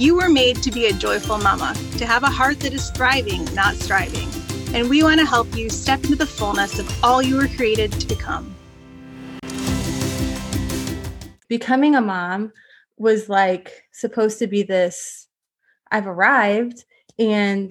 You were made to be a joyful mama, to have a heart that is thriving, not striving. And we want to help you step into the fullness of all you were created to become. Becoming a mom was like supposed to be this I've arrived and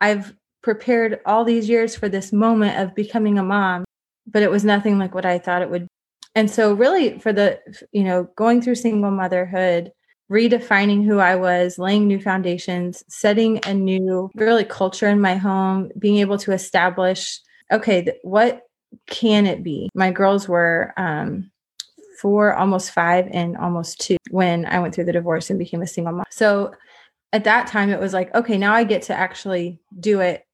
I've prepared all these years for this moment of becoming a mom, but it was nothing like what I thought it would. Be. And so, really, for the, you know, going through single motherhood, redefining who I was, laying new foundations, setting a new, really, culture in my home, being able to establish, okay, what can it be? My girls were, um, four, almost five, and almost two when I went through the divorce and became a single mom. So at that time, it was like, okay, now I get to actually do it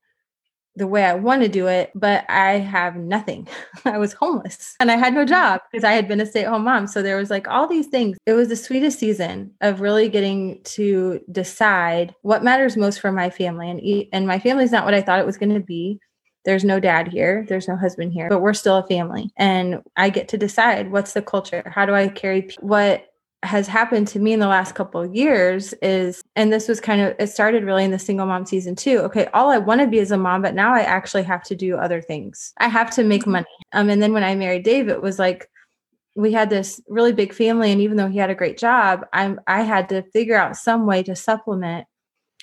the way I want to do it, but I have nothing. I was homeless and I had no mm-hmm. job because I had been a stay at home mom. So there was like all these things. It was the sweetest season of really getting to decide what matters most for my family. And, and my family's not what I thought it was going to be. There's no dad here, there's no husband here, but we're still a family. And I get to decide what's the culture? How do I carry what has happened to me in the last couple of years is and this was kind of it started really in the single mom season too okay all i want to be is a mom but now i actually have to do other things i have to make mm-hmm. money um and then when i married dave it was like we had this really big family and even though he had a great job i'm i had to figure out some way to supplement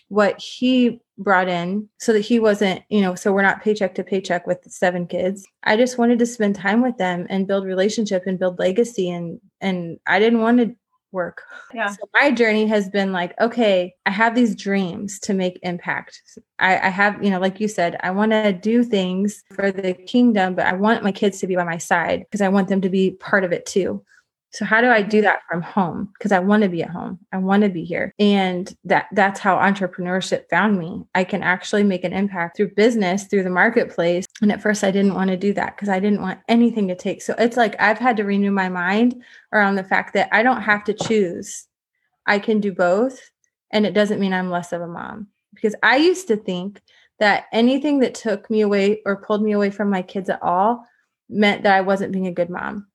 what he brought in so that he wasn't, you know, so we're not paycheck to paycheck with seven kids. I just wanted to spend time with them and build relationship and build legacy and and I didn't want to work. Yeah. So my journey has been like, okay, I have these dreams to make impact. I, I have, you know, like you said, I want to do things for the kingdom, but I want my kids to be by my side because I want them to be part of it too. So how do I do that from home? Because I want to be at home. I want to be here. And that that's how entrepreneurship found me. I can actually make an impact through business, through the marketplace. And at first I didn't want to do that because I didn't want anything to take. So it's like I've had to renew my mind around the fact that I don't have to choose. I can do both. And it doesn't mean I'm less of a mom. Because I used to think that anything that took me away or pulled me away from my kids at all meant that I wasn't being a good mom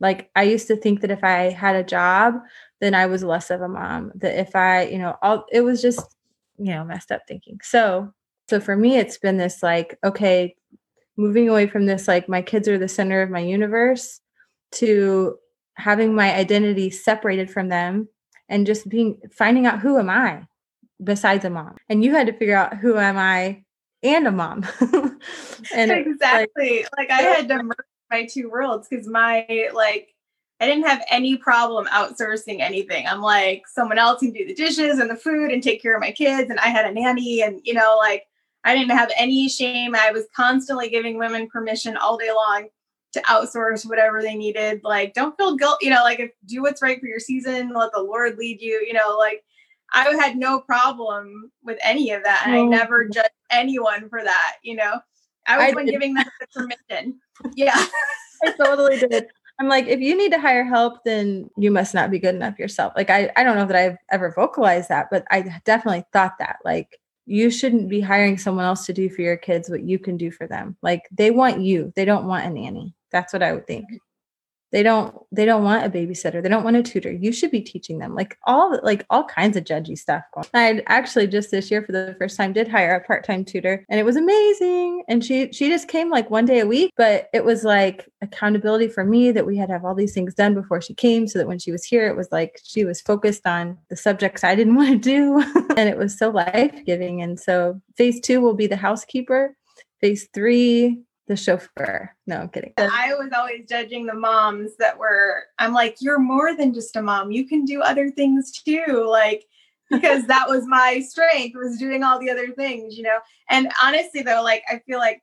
like I used to think that if I had a job, then I was less of a mom. That if I, you know, all it was just, you know, messed up thinking. So, so for me, it's been this like, okay, moving away from this, like my kids are the center of my universe to having my identity separated from them and just being finding out who am I besides a mom. And you had to figure out who am I and a mom. and exactly. Like, like I had to merge my two worlds because my like I didn't have any problem outsourcing anything. I'm like, someone else can do the dishes and the food and take care of my kids. And I had a nanny, and you know, like I didn't have any shame. I was constantly giving women permission all day long to outsource whatever they needed. Like, don't feel guilt, you know, like if do what's right for your season, let the Lord lead you, you know, like I had no problem with any of that. And. I never judged anyone for that, you know. I was I one giving them the permission. Yeah. I totally did. I'm like, if you need to hire help, then you must not be good enough yourself. Like, I, I don't know that I've ever vocalized that, but I definitely thought that. Like, you shouldn't be hiring someone else to do for your kids what you can do for them. Like, they want you, they don't want a nanny. That's what I would think they don't they don't want a babysitter. They don't want a tutor. You should be teaching them like all like all kinds of judgy stuff i actually just this year for the first time did hire a part-time tutor and it was amazing. And she she just came like one day a week but it was like accountability for me that we had to have all these things done before she came so that when she was here it was like she was focused on the subjects i didn't want to do. And it was so life-giving. And so phase two will be the housekeeper. Phase three, the chauffeur. No, I'm kidding. I was always judging the moms that were, I'm like, you're more than just a mom. You can do other things too. Like, because that was my strength was doing all the other things, you know? And honestly though, like, I feel like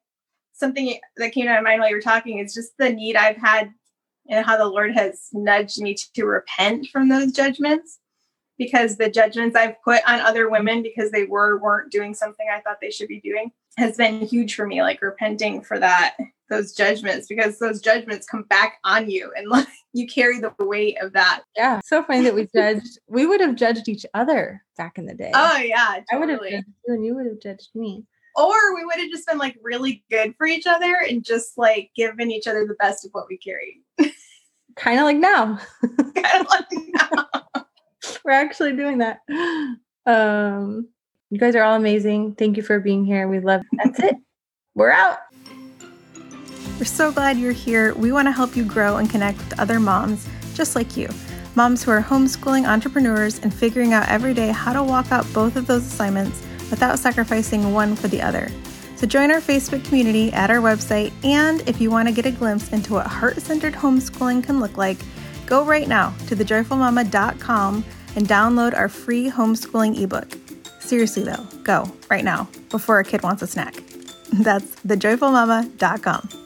something that came to my mind while you were talking is just the need I've had and how the Lord has nudged me to repent from those judgments because the judgments I've put on other women because they were weren't doing something I thought they should be doing has been huge for me like repenting for that those judgments because those judgments come back on you and like you carry the weight of that. Yeah so funny that we judged we would have judged each other back in the day. Oh yeah totally. i would have judged you and you would have judged me. Or we would have just been like really good for each other and just like given each other the best of what we carried kind of like now. Kind of like now we're actually doing that um you guys are all amazing. Thank you for being here. We love That's it. We're out. We're so glad you're here. We want to help you grow and connect with other moms just like you. Moms who are homeschooling entrepreneurs and figuring out every day how to walk out both of those assignments without sacrificing one for the other. So join our Facebook community at our website, and if you want to get a glimpse into what heart centered homeschooling can look like, go right now to thejoyfulmama.com and download our free homeschooling ebook. Seriously, though, go right now before a kid wants a snack. That's thejoyfulmama.com.